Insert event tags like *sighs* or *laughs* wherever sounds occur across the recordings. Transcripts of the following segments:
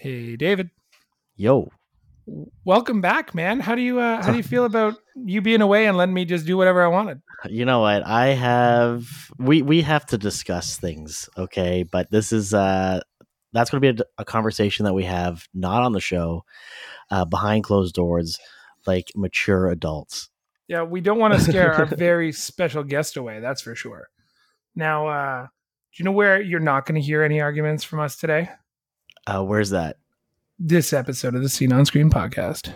Hey, David. Yo. Welcome back, man. How do you uh, how do you feel about you being away and letting me just do whatever I wanted? You know what? I have we we have to discuss things, okay? But this is uh that's going to be a, a, conversation that we have not on the show, uh, behind closed doors, like mature adults. Yeah, we don't want to scare our *laughs* very special guest away. That's for sure. Now, uh, do you know where you're not going to hear any arguments from us today? Uh, where's that? This episode of the Scene on Screen podcast.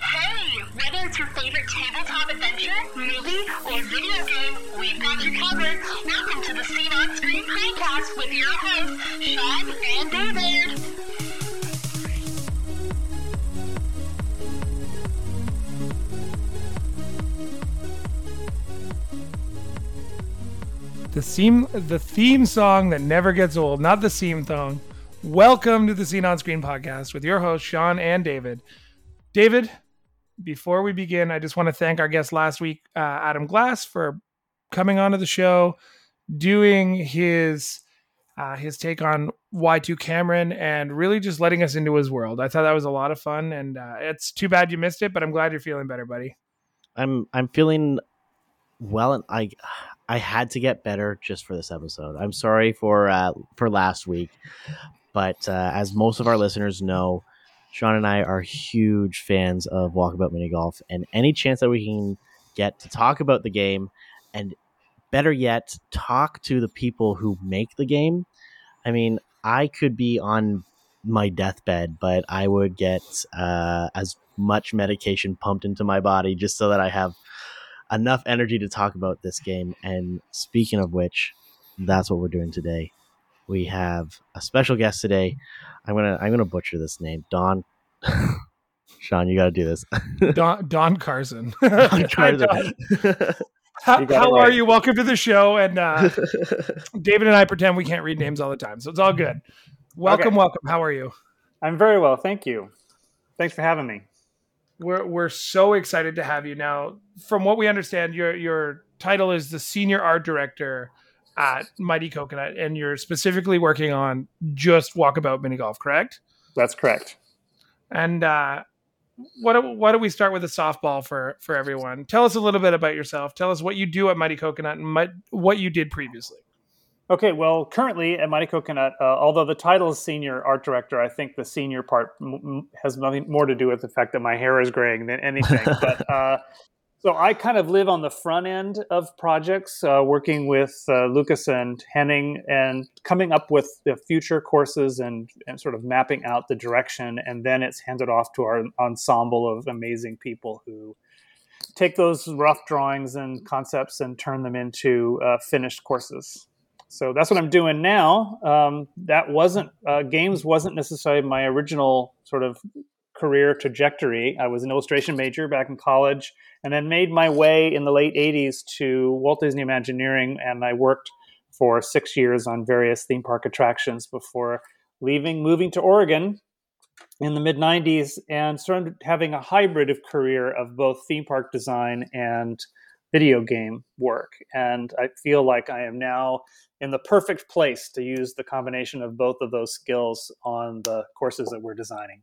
Hey, whether it's your favorite tabletop adventure, movie, or video game, we've got you covered. Welcome to the Scene on Screen podcast with your hosts, Sean and David. The theme the theme song that never gets old, not the theme song. Welcome to the Scene on Screen podcast with your hosts Sean and David. David, before we begin, I just want to thank our guest last week, uh, Adam Glass, for coming onto the show, doing his uh, his take on Y2 Cameron, and really just letting us into his world. I thought that was a lot of fun, and uh, it's too bad you missed it, but I'm glad you're feeling better, buddy. I'm I'm feeling well, and I I had to get better just for this episode. I'm sorry for uh, for last week, but uh, as most of our listeners know, Sean and I are huge fans of Walkabout Mini Golf, and any chance that we can get to talk about the game, and better yet, talk to the people who make the game. I mean, I could be on my deathbed, but I would get uh, as much medication pumped into my body just so that I have enough energy to talk about this game. And speaking of which, that's what we're doing today. We have a special guest today. I'm gonna I'm gonna butcher this name. Don *laughs* Sean, you gotta do this. *laughs* Don Don Carson. Don *laughs* Carson. how, how right. are you? Welcome to the show. And uh, David and I pretend we can't read names all the time, so it's all good. Welcome, okay. welcome. How are you? I'm very well, thank you. Thanks for having me. We're we're so excited to have you now. From what we understand, your your title is the senior art director at Mighty Coconut, and you're specifically working on just Walkabout Mini Golf, correct? That's correct. And uh, what why don't we start with a softball for for everyone? Tell us a little bit about yourself. Tell us what you do at Mighty Coconut and what you did previously. Okay, well, currently at Mighty Coconut, uh, although the title is senior art director, I think the senior part m- has nothing more to do with the fact that my hair is graying than anything. *laughs* but uh, so I kind of live on the front end of projects, uh, working with uh, Lucas and Henning, and coming up with the future courses and, and sort of mapping out the direction, and then it's handed off to our ensemble of amazing people who take those rough drawings and concepts and turn them into uh, finished courses so that's what I'm doing now. Um, that wasn't uh, games wasn't necessarily my original sort of career trajectory. I was an illustration major back in college, and then made my way in the late '80s to Walt Disney Imagineering, and I worked for six years on various theme park attractions before leaving, moving to Oregon in the mid 90s, and started having a hybrid of career of both theme park design and video game work. And I feel like I am now in the perfect place to use the combination of both of those skills on the courses that we're designing.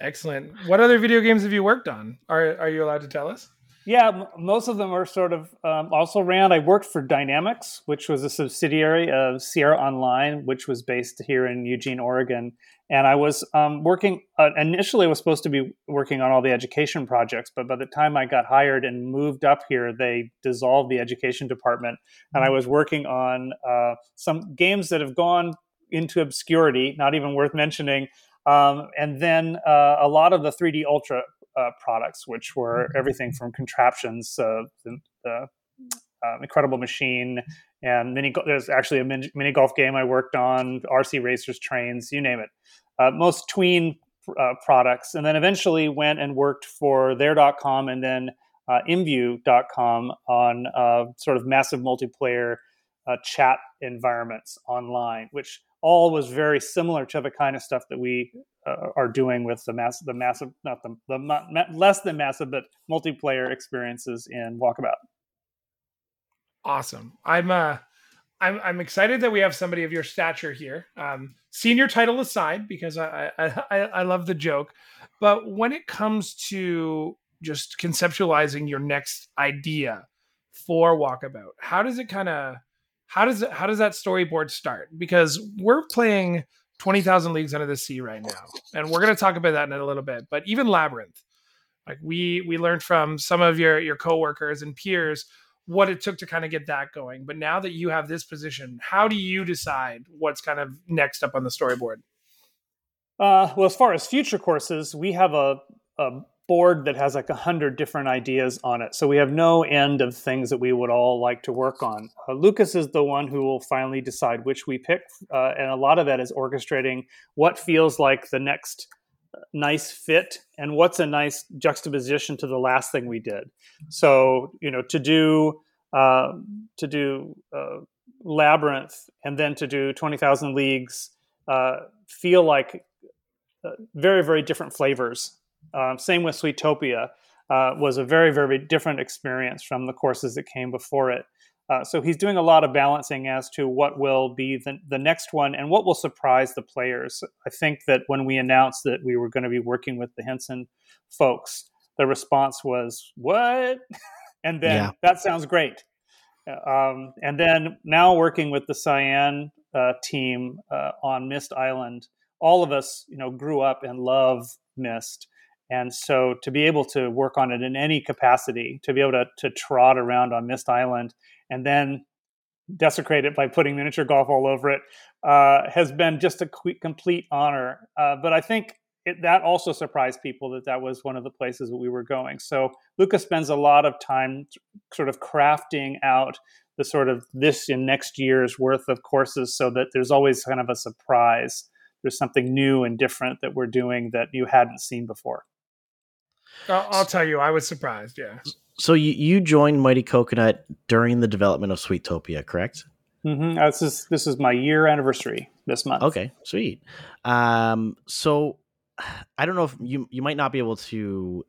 Excellent. What other video games have you worked on? Are are you allowed to tell us? Yeah, m- most of them are sort of um, also ran. I worked for Dynamix, which was a subsidiary of Sierra Online, which was based here in Eugene, Oregon. And I was um, working uh, initially. I was supposed to be working on all the education projects, but by the time I got hired and moved up here, they dissolved the education department, and I mm-hmm. was working on uh, some games that have gone into obscurity, not even worth mentioning. Um, and then uh, a lot of the 3D Ultra uh, products, which were mm-hmm. everything from contraptions, uh, the, the uh, Incredible Machine, and mini. There's actually a mini, mini, golf game I worked on, RC racers, trains, you name it. Uh, most tween uh, products, and then eventually went and worked for there.com and then uh, IMVU.com on uh, sort of massive multiplayer uh, chat environments online, which all was very similar to the kind of stuff that we uh, are doing with the mass, the massive, not the, the not, less than massive, but multiplayer experiences in Walkabout. Awesome. I'm uh, I'm I'm excited that we have somebody of your stature here. Um, senior title aside, because I I I love the joke, but when it comes to just conceptualizing your next idea for Walkabout, how does it kind of how does it how does that storyboard start? Because we're playing twenty thousand leagues under the sea right now, and we're going to talk about that in a little bit. But even Labyrinth, like we we learned from some of your your coworkers and peers what it took to kind of get that going. But now that you have this position, how do you decide what's kind of next up on the storyboard? Uh, well, as far as future courses, we have a, a board that has like a hundred different ideas on it. So we have no end of things that we would all like to work on. Uh, Lucas is the one who will finally decide which we pick, uh, and a lot of that is orchestrating what feels like the next nice fit and what's a nice juxtaposition to the last thing we did. So you know to do uh, to do uh, labyrinth and then to do twenty thousand leagues uh, feel like uh, very very different flavors. Um, same with Sweetopia uh, was a very very different experience from the courses that came before it. Uh, so he's doing a lot of balancing as to what will be the, the next one and what will surprise the players. I think that when we announced that we were going to be working with the Henson folks, the response was, What? *laughs* and then yeah. that sounds great. Um, and then now working with the Cyan uh, team uh, on Myst Island, all of us, you know, grew up and love Myst. And so to be able to work on it in any capacity, to be able to, to trot around on Myst Island and then desecrate it by putting miniature golf all over it uh, has been just a complete honor. Uh, but I think it, that also surprised people that that was one of the places that we were going. So Lucas spends a lot of time sort of crafting out the sort of this and next year's worth of courses so that there's always kind of a surprise. There's something new and different that we're doing that you hadn't seen before. I'll, I'll tell you, I was surprised. Yeah so you, you joined Mighty Coconut during the development of Sweetopia, correct? Mm-hmm. Uh, this is this is my year anniversary this month. Okay, sweet. Um, so *sighs* I don't know if you you might not be able to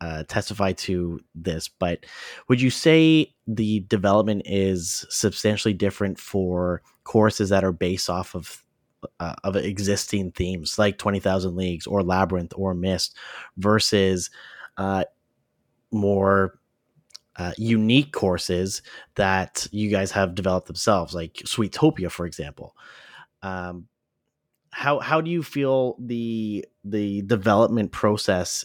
uh, testify to this, but would you say the development is substantially different for courses that are based off of uh, of existing themes like Twenty Thousand Leagues or Labyrinth or Myst versus uh, more uh, unique courses that you guys have developed themselves, like Sweetopia, for example. Um, how how do you feel the the development process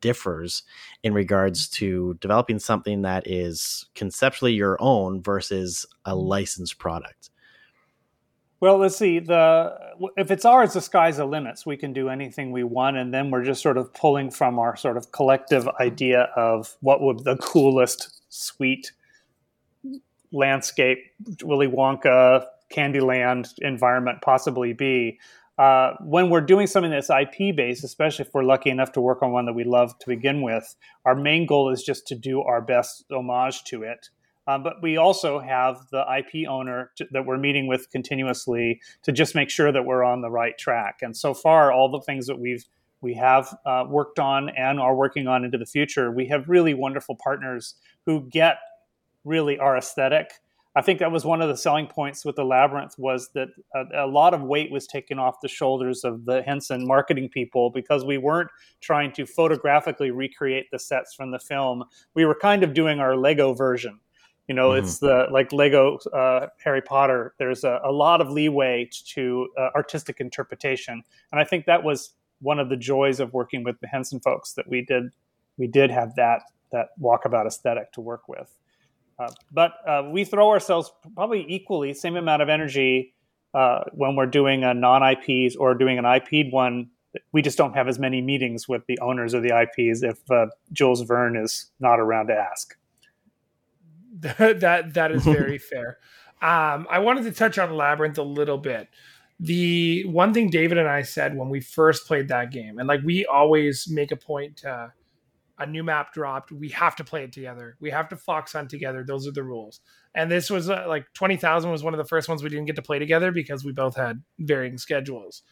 differs in regards to developing something that is conceptually your own versus a licensed product? Well, let's see. The if it's ours, the sky's the limits. We can do anything we want, and then we're just sort of pulling from our sort of collective idea of what would the coolest, sweet landscape, Willy Wonka, Candyland environment possibly be. Uh, when we're doing something that's IP based, especially if we're lucky enough to work on one that we love to begin with, our main goal is just to do our best homage to it um, but we also have the IP owner to, that we're meeting with continuously to just make sure that we're on the right track. And so far, all the things that we've we have uh, worked on and are working on into the future, we have really wonderful partners who get really our aesthetic. I think that was one of the selling points with the labyrinth was that a, a, lot of weight was taken off the shoulders of the Henson marketing people because we weren't trying to photographically recreate the sets from the film. We were kind of doing our Lego version you know, mm-hmm. it's the like Lego uh, Harry Potter. There's a, a, lot of leeway to uh, artistic interpretation, and I think that was one of the joys of working with the Henson folks that we did we did have that that walkabout aesthetic to work with. Uh, but uh, we throw ourselves probably equally same amount of energy uh, when we're doing a non IPs or doing an IP'd one. We just don't have as many meetings with the owners of the IPs if uh, Jules Verne is not around to ask. *laughs* that that is *laughs* very fair. Um, I wanted to touch on Labyrinth a little bit. The one thing David and I said when we first played that game, and like we always make a point to a new map dropped, we have to play it together. We have to fox hunt together. Those are the rules. And this was uh, like 20,000 was one of the first ones we didn't get to play together because we both had varying schedules.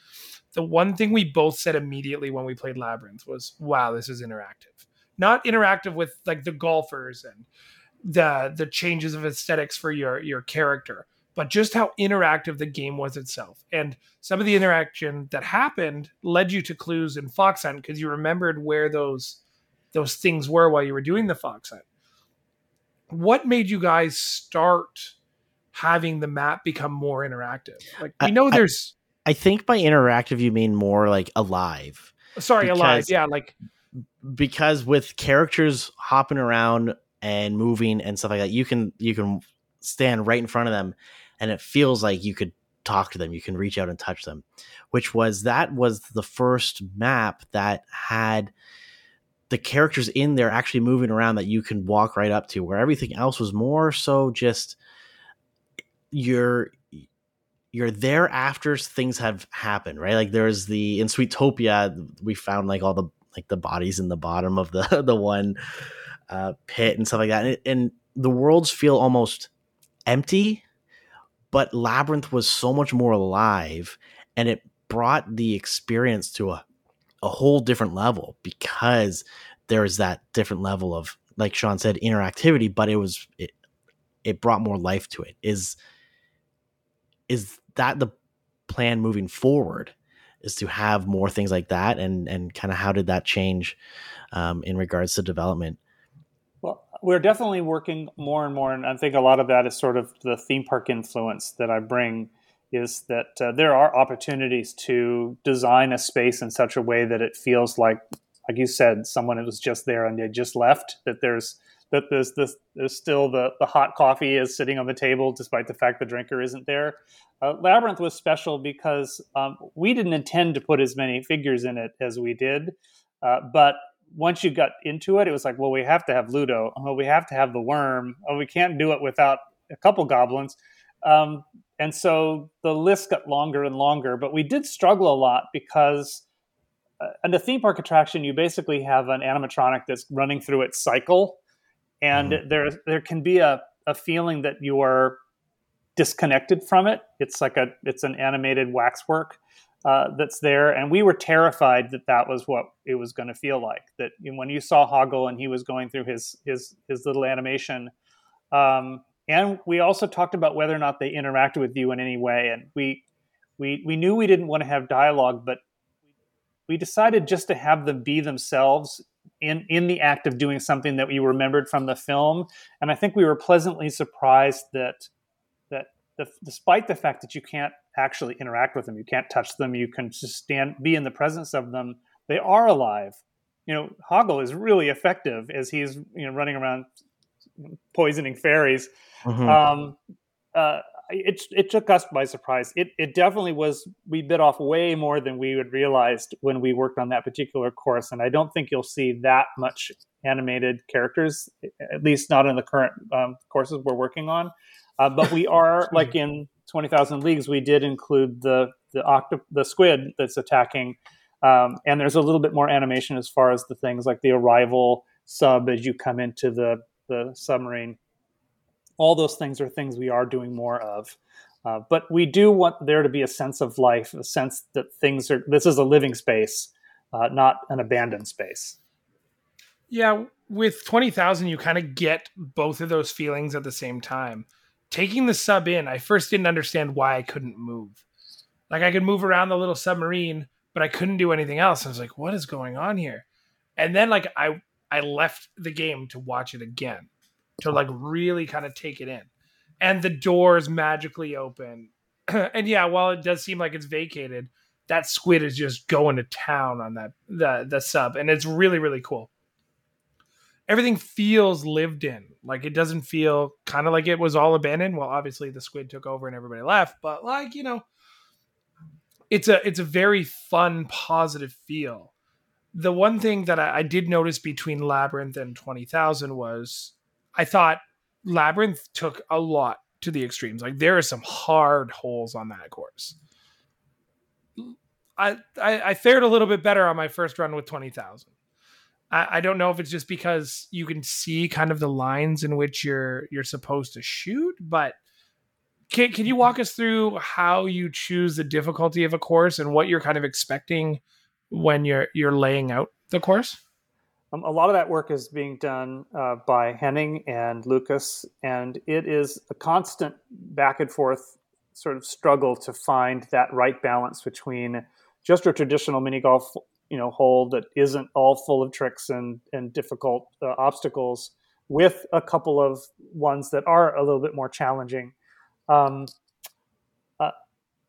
The one thing we both said immediately when we played Labyrinth was, wow, this is interactive. Not interactive with like the golfers and the the changes of aesthetics for your your character but just how interactive the game was itself. And some of the interaction that happened led you to clues in Fox Hunt because you remembered where those those things were while you were doing the Fox Hunt. What made you guys start having the map become more interactive? Like we know I, there's I, I think by interactive you mean more like alive. Sorry, because, alive. Yeah, like because with characters hopping around and moving and stuff like that, you can you can stand right in front of them and it feels like you could talk to them you can reach out and touch them which was that was the first map that had the characters in there actually moving around that you can walk right up to where everything else was more so just you're you're there after things have happened right? Like there's the in sweetopia we found like all the like the bodies in the bottom of the *laughs* the one uh, pit and stuff like that and, and the worlds feel almost empty but Labyrinth was so much more alive and it brought the experience to a, a whole different level because there's that different level of, like Sean said, interactivity, but it was, it, it brought more life to it. Is, is that the plan moving forward? Is to have more things like that, and and kind of how did that change um, in regards to development? We're definitely working more and more, and I think a lot of that is sort of the theme park influence that I bring. Is that uh, there are opportunities to design a space in such a way that it feels like, like you said, someone was just there and they just left. That there's that there's this there's still the the hot coffee is sitting on the table despite the fact the drinker isn't there. Uh, Labyrinth was special because um, we didn't intend to put as many figures in it as we did, uh, but once you got into it, it was like, well, we have to have Ludo. Well, we have to have the worm. Oh, we can't do it without a couple goblins. Um, and so the list got longer and longer. But we did struggle a lot because uh, in a theme park attraction, you basically have an animatronic that's running through its cycle, and mm-hmm. there there can be a, a feeling that you are disconnected from it. It's like a it's an animated waxwork uh, that's there, and we were terrified that that was what it was going to feel like. That when you saw Hoggle and he was going through his his his little animation, um, and we also talked about whether or not they interacted with you in any way, and we we we knew we didn't want to have dialogue, but we decided just to have them be themselves in in the act of doing something that we remembered from the film, and I think we were pleasantly surprised that that the, despite the fact that you can't actually interact with them, you can't touch them, you can just stand, be in the presence of them. They are alive. You know, Hoggle is really effective as he's you know running around poisoning fairies. Mm-hmm. Um, uh, it it took us by surprise. It it definitely was. We bit off way more than we had realized when we worked on that particular course, and I don't think you'll see that much animated characters, at least not in the current um, courses we're working on. Uh, but we *laughs* are like in Twenty Thousand Leagues, we did include the the octo- the squid that's attacking, um, and there's a little bit more animation as far as the things like the arrival sub as you come into the the submarine. All those things are things we are doing more of. Uh, but we do want there to be a sense of life, a sense that things are. This is a living space, uh, not an abandoned space. Yeah, with twenty thousand, you kind of get both of those feelings at the same time taking the sub in, I first didn't understand why I couldn't move. Like I could move around the little submarine, but I couldn't do anything else. I was like, what is going on here? And then like I I left the game to watch it again, to like really kind of take it in. And the doors magically open. *clears throat* and yeah, while it does seem like it's vacated, that squid is just going to town on that the the sub and it's really really cool everything feels lived in. Like it doesn't feel kind of like it was all abandoned. Well, obviously the squid took over and everybody left, but like, you know, it's a it's a very fun, positive feel. The one thing that I, I did notice between Labyrinth and Twenty Thousand was I thought Labyrinth took a lot to the extremes. Like there are some hard holes on that course. I, I, I fared a little bit better on my first run with twenty thousand. I, I don't know if it's just because you can see kind of the lines in which you're you're supposed to shoot, but can can you walk us through how you choose the difficulty of a course and what you're kind of expecting when you're you're laying out the course? Um, a lot of that work is being done uh, by Henning and Lucas, and it is a constant back and forth sort of struggle to find that right balance between just a traditional mini golf, you know, hole that isn't all full of tricks and and difficult uh, obstacles, with a couple of ones that are a little bit more challenging. Um,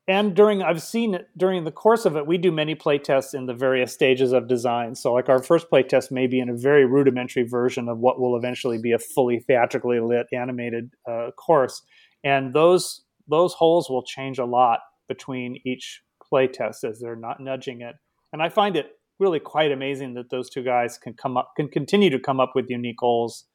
and during i've seen it during the course of it we do many play tests in the various stages of design. So like our first play test may be in a very rudimentary version of what will eventually be a fully theatrically lit animated uh, course. And those those holes will change a lot between each play test as they're not nudging it and i find it really quite amazing that those two guys can come up can continue to come up with unique holes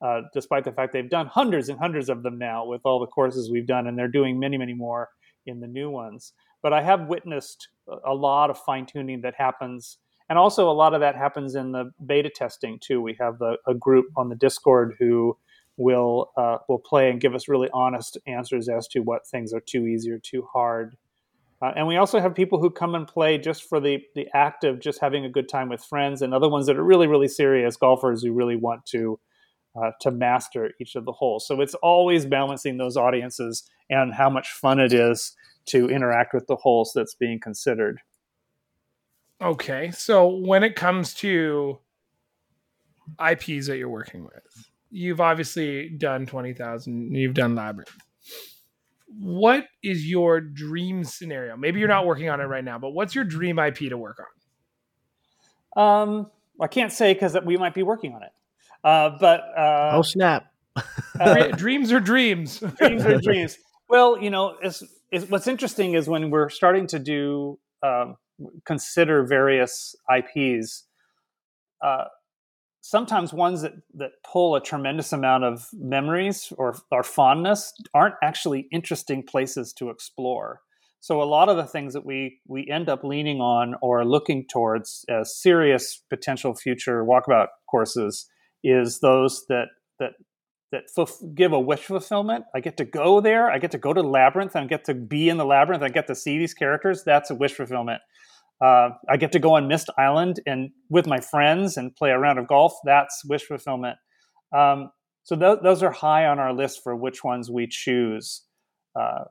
uh, despite the fact they've done hundreds and hundreds of them now with all the courses we've done and they're doing many many more in the new ones. But I have witnessed a lot of fine tuning that happens. And also, a lot of that happens in the beta testing too. We have a group on the Discord who will uh, will play and give us really honest answers as to what things are too easy or too hard. Uh, and we also have people who come and play just for the the act of just having a good time with friends, and other ones that are really really serious golfers who really want to uh, to master each of the holes. So it's always balancing those audiences and how much fun it is to interact with the holes that's being considered. Okay, so when it comes to IPs that you're working with, you've obviously done 20,000, you've done Labyrinth. What is your dream scenario? Maybe you're not working on it right now, but what's your dream IP to work on? Um, I can't say because we might be working on it. Uh, but uh, oh snap! uh, dreams are dreams. *laughs* dreams are dreams. Well, you know, it's, it's, what's interesting is when we're starting to do um, consider various IPs. Sometimes ones that, that pull a tremendous amount of memories or, or fondness aren't actually interesting places to explore. So a lot of the things that we we end up leaning on or looking towards as serious potential future walkabout courses is those that that that give a wish fulfillment. I get to go there. I get to go to the labyrinth and get to be in the labyrinth. I get to see these characters. That's a wish fulfillment. Uh, I get to go on Myst Island and with my friends and play a round of golf. That's wish fulfillment. Um, so th- those are high on our list for which ones we choose. Uh,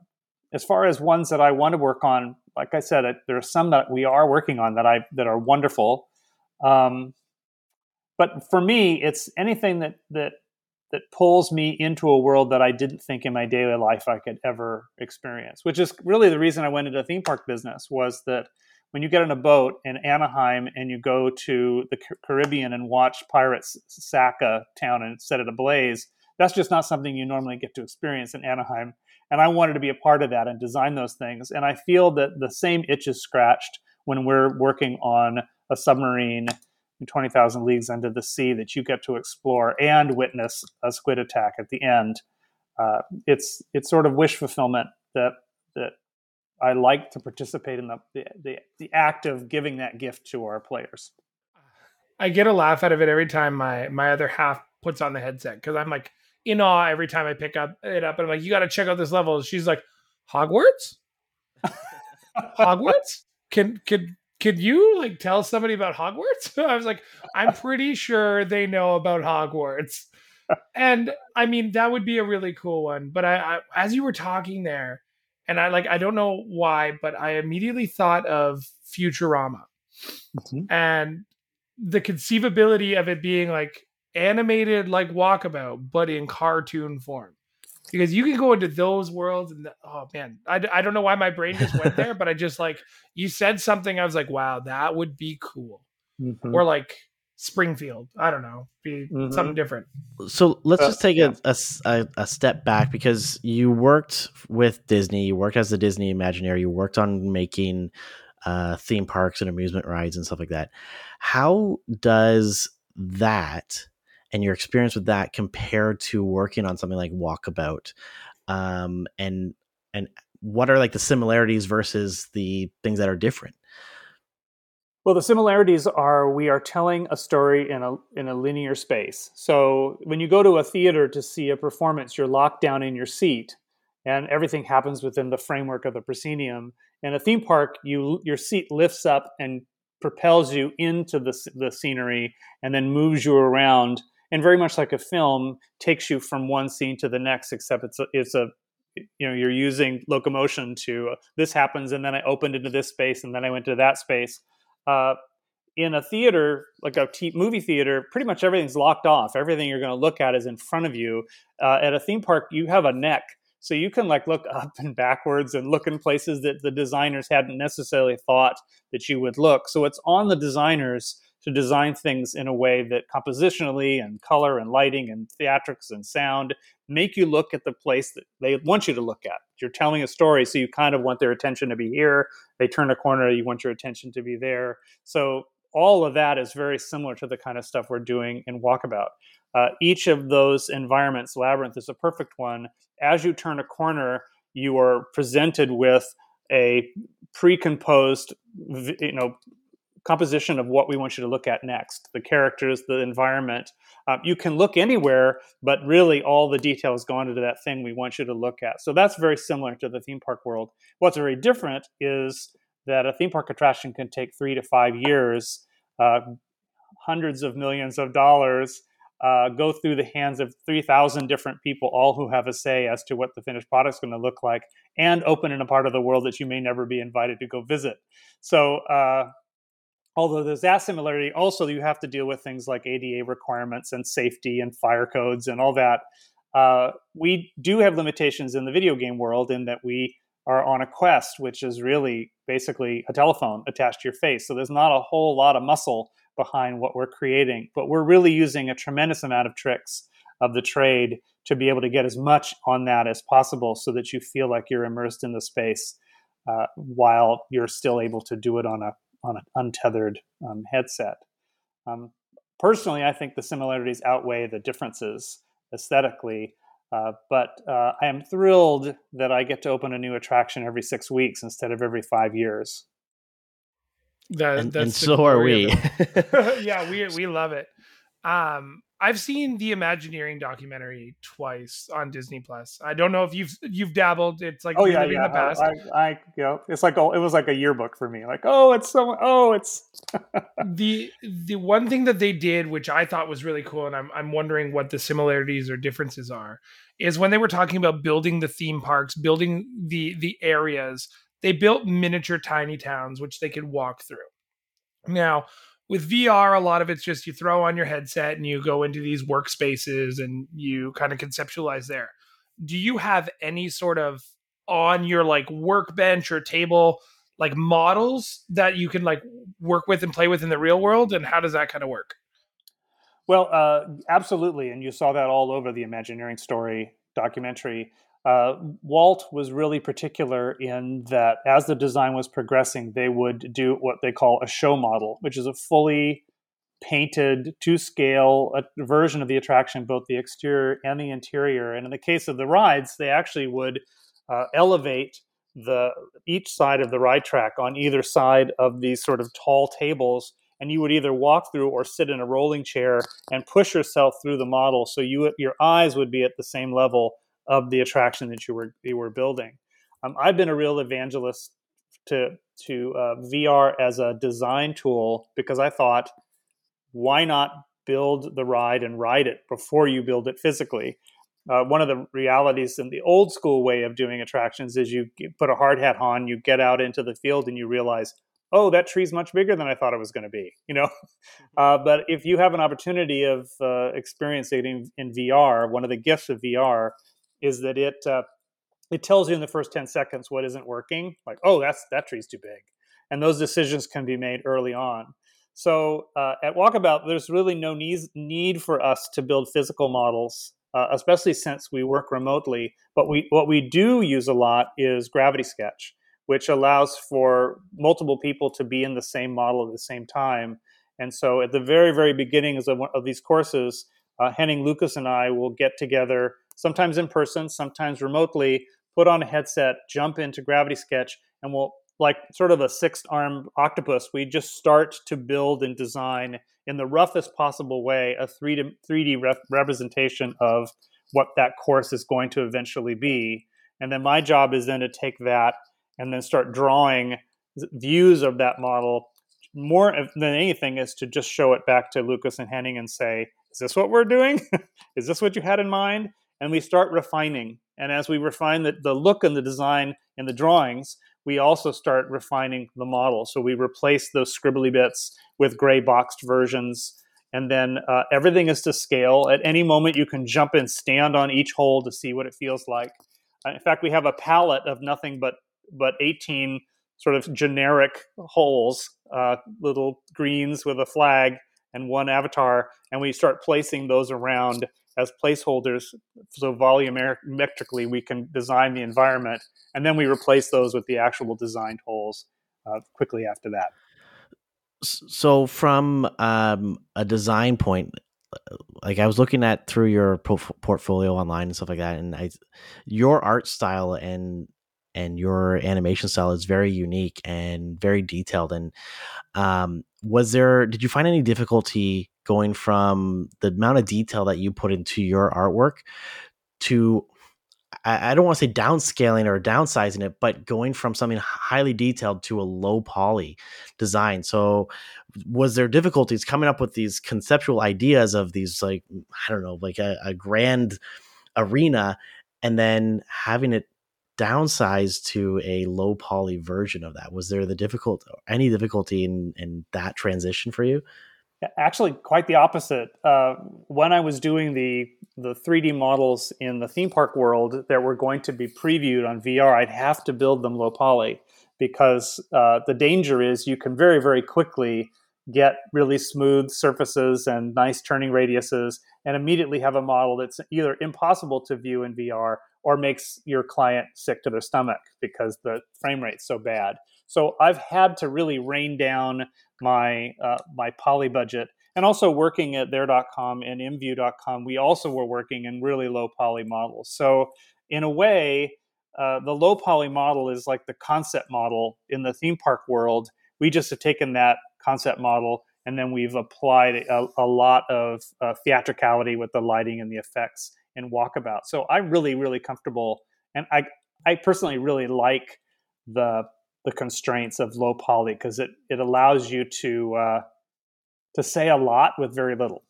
as far as ones that I want to work on, like I said, there are some that we are working on that I that are wonderful. Um, but for me, it's anything that that that pulls me into a world that I didn't think in my daily life I could ever experience. Which is really the reason I went into the theme park business was that when you get on a boat in Anaheim and you go to the Caribbean and watch pirates sack a town and set it ablaze, that's just not something you normally get to experience in Anaheim. And I wanted to be a part of that and design those things. And I feel that the same itch is scratched when we're working on a submarine 20,000 Leagues Under the Sea that you get to explore and witness a squid attack at the end. Uh, it's it's sort of wish fulfillment that that I like to participate in the, the the act of giving that gift to our players. I get a laugh out of it every time my my other half puts on the headset because I'm like in awe every time I pick up it up and I'm like, you got to check out this level. She's like, Hogwarts, *laughs* Hogwarts. Can could could you like tell somebody about Hogwarts? *laughs* I was like, I'm pretty sure they know about Hogwarts. and I mean, that would be a really cool one. But I, I, as you were talking there, and I like, I don't know why, but I immediately thought of Futurama mm-hmm. and the conceivability of it being like animated like Walkabout, but in cartoon form because you can go into those worlds and oh man I, I don't know why my brain just went there *laughs* but i just like you said something i was like wow that would be cool mm-hmm. or like springfield i don't know be mm-hmm. something different so let's uh, just take yeah. a, a, a, step back because you worked with disney you worked as the disney imagineer you worked on making uh, theme parks and amusement rides and stuff like that how does that and your experience with that compared to working on something like Walkabout, um, and and what are like the similarities versus the things that are different? Well, the similarities are we are telling a story in a in a linear space. So when you go to a theater to see a performance, you're locked down in your seat, and everything happens within the framework of the proscenium. In a theme park, you your seat lifts up and propels you into the, the scenery and then moves you around and very much like a film takes you from one scene to the next except it's a, it's a you know you're using locomotion to uh, this happens and then i opened into this space and then i went to that space uh, in a theater like a t- movie theater pretty much everything's locked off. Everything you're going to look at is in front of you. Uh, at a theme park you have a neck so you can like look *laughs* up and backwards and look in places that the designers hadn't necessarily thought that you would look. So it's on the designers to design things in a way that compositionally and color and lighting and theatrics and sound make you look at the place that they want you to look at. You're telling a story, so you kind of want their attention to be here. They turn a corner, you want your attention to be there. So all of that is very similar to the kind of stuff we're doing in Walkabout. Uh, each of those environments, Labyrinth is a perfect one. As you turn a corner, you are presented with a precomposed, you know, composition of what we want you to look at next the characters the environment. Um, you can look anywhere but really all the details go into that thing we want you to look at. So that's very similar to the theme park world. What's very different is that a theme park attraction can take three to five years uh, hundreds of millions of dollars uh, go through the hands of 3,000 different people, all who have a say as to what the finished product is going to look like, and open in a part of the world that you may never be invited to go visit. So, uh, although there's that similarity also you have to deal with things like ada requirements and safety and fire codes and all that. Uh, we do have limitations in the video game world in that we are on a quest which is really basically a telephone attached to your face. So there's not a whole lot of muscle behind what we're creating but we're really using a tremendous amount of tricks of the trade to be able to get as much on that as possible so that you feel like you're immersed in the space uh, while you're still able to do it on a on an untethered um, headset. Um, personally, I think the similarities outweigh the differences aesthetically. Uh, but uh, I am thrilled that I get to open a new attraction every six weeks instead of every five years. That, and, and so are we. *laughs* *laughs* yeah, we we love it. Um, I've seen the Imagineering documentary twice on Disney Plus. I don't know if you've you've dabbled. It's like oh yeah, yeah. the past. I, I, you know, it's like oh, it was like a yearbook for me. Like oh, it's so oh, it's *laughs* the the one thing that they did, which I thought was really cool, and I'm I'm wondering what the similarities or differences are, is when they were talking about building the theme parks, building the the areas. They built miniature tiny towns which they could walk through. Now with VR, a lot of it's just you throw on your headset and you go into these workspaces and you kind of conceptualize there. Do you have any sort of on your like workbench or table like models that you can like work with and play with in the real world? And how does that kind of work? Well, uh, absolutely. And you saw that all over the Imagineering story documentary. Uh, Walt was really particular in that as the design was progressing, they would do what they call a show model, which is a fully painted to scale version of the attraction, both the exterior and the interior. And in the case of the rides, they actually would uh, elevate the each side of the ride track on either side of these sort of tall tables and you would either walk through or sit in a rolling chair and push yourself through the model so you your eyes would be at the same level of the attraction that you were you were building. Um, I've been a real evangelist to to uh, VR as a design tool because I thought, why not build the ride and ride it before you build it physically? Uh, one of the realities in the old school way of doing attractions is you put a hard hat on, you get out into the field, and you realize, oh, that tree's much bigger than I thought it was going to be. *laughs* You know, mm-hmm. uh, but if you have an opportunity of uh, experiencing in, in VR, one of the gifts of VR is that it uh, it tells you in the first 10 seconds what isn't working like oh that's that tree's too big. And those decisions can be made early on. So uh, at walkabout there's really no need, need for us to build physical models uh, especially since we work remotely but we what we do use a lot is gravity sketch which allows for multiple people to be in the same model at the same time. And so at the very very beginnings of, of these courses uh, henning lucas and i will get together sometimes in person, sometimes remotely, put on a headset, jump into Gravity Sketch, and we'll, like sort of a six armed octopus, we just start to build and design in the roughest possible way a 3D, 3D rep- representation of what that course is going to eventually be. And then my job is then to take that and then start drawing views of that model more than anything is to just show it back to Lucas and Henning and say, "Is this what we're doing? *laughs* is this what you had in mind?" And we start refining. And as we refine the, the look and the design and the drawings, we also start refining the model. So we replace those scribbly bits with gray boxed versions. And then uh, everything is to scale. At any moment, you can jump and stand on each hole to see what it feels like. Uh, in fact, we have a palette of nothing but but 18 sort of generic holes, uh, little greens with a flag and one avatar, and we start placing those around as placeholders. So volumetrically, we can design the environment, and then we replace those with the actual designed holes uh, quickly after that. So, from um, a design point, like I was looking at through your portfolio online and stuff like that, and I, your art style and and your animation style is very unique and very detailed. And um, was there? Did you find any difficulty going from the amount of detail that you put into your artwork to I, don't want to say downscaling or downsizing it, but going from something highly detailed to a low poly design. So, was there difficulties coming up with these conceptual ideas of these, like, I don't know, like a, a grand arena, and then having it downsized to a low poly version of that? Was there the difficult any difficulty in in that transition for you? Actually, quite the opposite. Uh, when I was doing the the 3D models in the theme park world that were going to be previewed on VR, I'd have to build them low poly because uh, the danger is you can very very quickly get really smooth surfaces and nice turning radiuses and immediately have a model that's either impossible to view in VR or makes your client sick to their stomach because the frame rate's so bad. So I've had to really rein down my uh, my poly budget. And also working at there.com and IMVU.com, we also were working in really low poly models. So in a way, uh, the low poly model is like the concept model in the theme park world. We just have taken that concept model and then we've applied a, a lot of uh, theatricality with the lighting and the effects in walkabout. So I'm really, really comfortable, and I I personally really like the the constraints of low poly because it it allows you to uh, to say a lot with very little.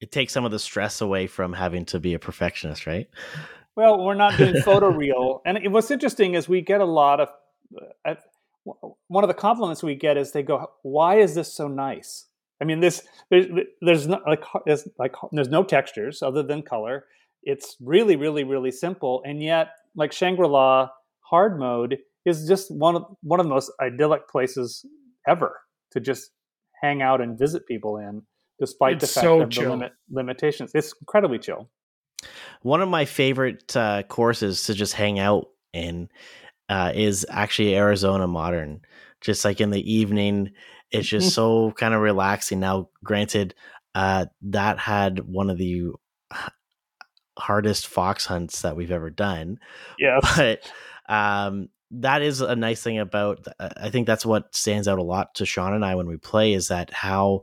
It takes some of the stress away from having to be a perfectionist, right? Well, we're not doing photoreal, *laughs* and it, what's interesting is we get a lot of. Uh, one of the compliments we get is they go, "Why is this so nice?" I mean, this there's there's no like there's like there's no textures other than color. It's really, really, really simple, and yet like Shangri La hard mode is just one of one of the most idyllic places ever to just hang out and visit people in, despite it's the fact so of chill. the limit, limitations. It's incredibly chill. One of my favorite uh, courses to just hang out in uh, is actually Arizona Modern. Just like in the evening, it's just *laughs* so kind of relaxing. Now, granted, uh, that had one of the hardest fox hunts that we've ever done. *laughs* Yeah, but um, that is a nice thing about. Uh, I think that's what stands out a lot to Sean and I when we play is that how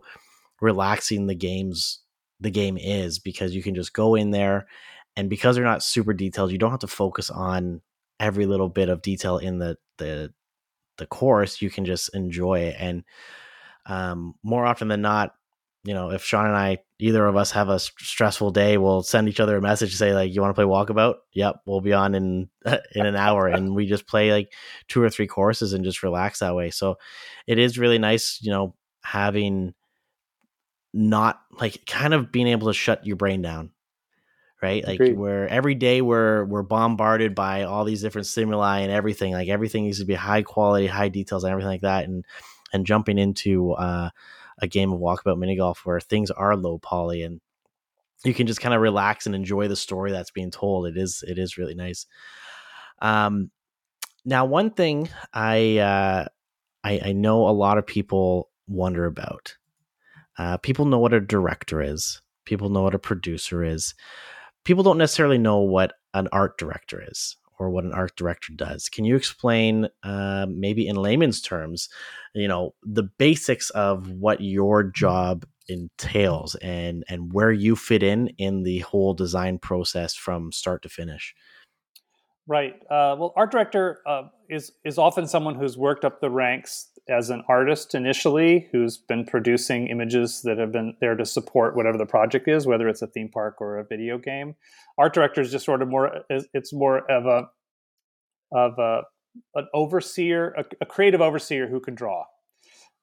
relaxing the games the game is because you can just go in there and because they're not super detailed, you don't have to focus on every little bit of detail in the the the course. You can just enjoy it and um, more often than not, you know, if Sean and I, either of us have a stressful day, we'll send each other a message to say like, "You want to play walkabout?" Yep, we'll be on in *laughs* in an hour, and we just play like two or three courses and just relax that way. So it is really nice, you know, having not like kind of being able to shut your brain down right like Agreed. where every day we're we're bombarded by all these different stimuli and everything like everything needs to be high quality high details and everything like that and and jumping into uh, a game of walkabout mini golf where things are low poly and you can just kind of relax and enjoy the story that's being told. It is it is really nice. Um, now, one thing I, uh, I I know a lot of people wonder about. Uh, people know what a director is. People know what a producer is. People don't necessarily know what an art director is or what an art director does. Can you explain, uh, maybe in layman's terms, you know, the basics of what your job entails and and where you fit in in the whole design process from start to finish? Right. Uh, well, art director uh, is is often someone who's worked up the ranks as an artist initially who's been producing images that have been there to support whatever the project is, whether it's a theme park or a video game. Art director is just sort of more, it's more of a, of a, an overseer, a, a creative overseer who can draw.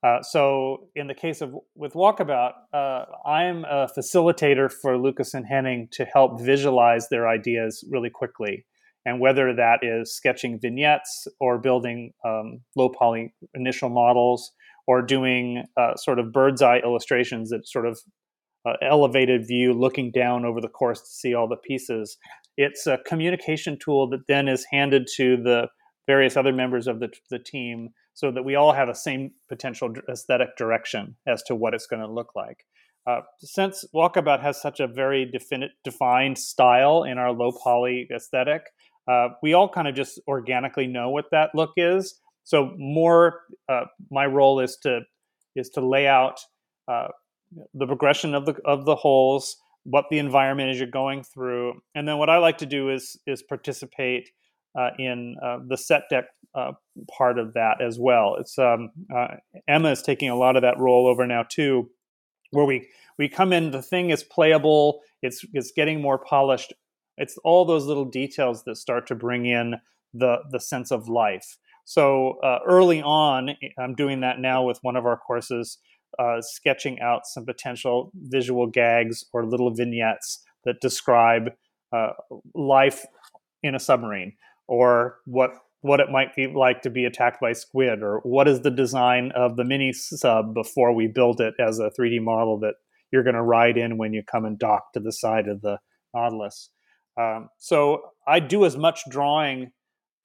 Uh, so in the case of with Walkabout, uh, I'm a facilitator for Lucas and Henning to help visualize their ideas really quickly and whether that is sketching vignettes or building um, low poly initial models or doing uh, sort of bird's eye illustrations that sort of uh, elevated view looking down over the course to see all the pieces. It's a communication tool that then is handed to the various other members of the, the team so that we all have a same potential aesthetic direction as to what it's going to look like. Uh, since Walkabout has such a very definite, defined style in our low poly aesthetic, uh, we all kind of just organically know what that look is. So more, uh, my role is to is to lay out uh, the progression of the of the holes, what the environment is you're going through, and then what I like to do is is participate uh, in uh, the set deck part of that as well. It's um, Emma is taking a lot of that role over now too, where we we come in, the thing is playable, it's it's getting more polished it's all those little details that start to bring in the the sense of life. So uh, early on, I'm doing that now with one of our courses, uh, sketching out some potential visual gags or little vignettes that describe uh, life in a submarine, or what what it might be like to be attacked by squid, or what is the design of the mini sub before we build it as a 3D model that you're going to ride in when you come and dock to the side of the Nautilus. Um, so I do as much drawing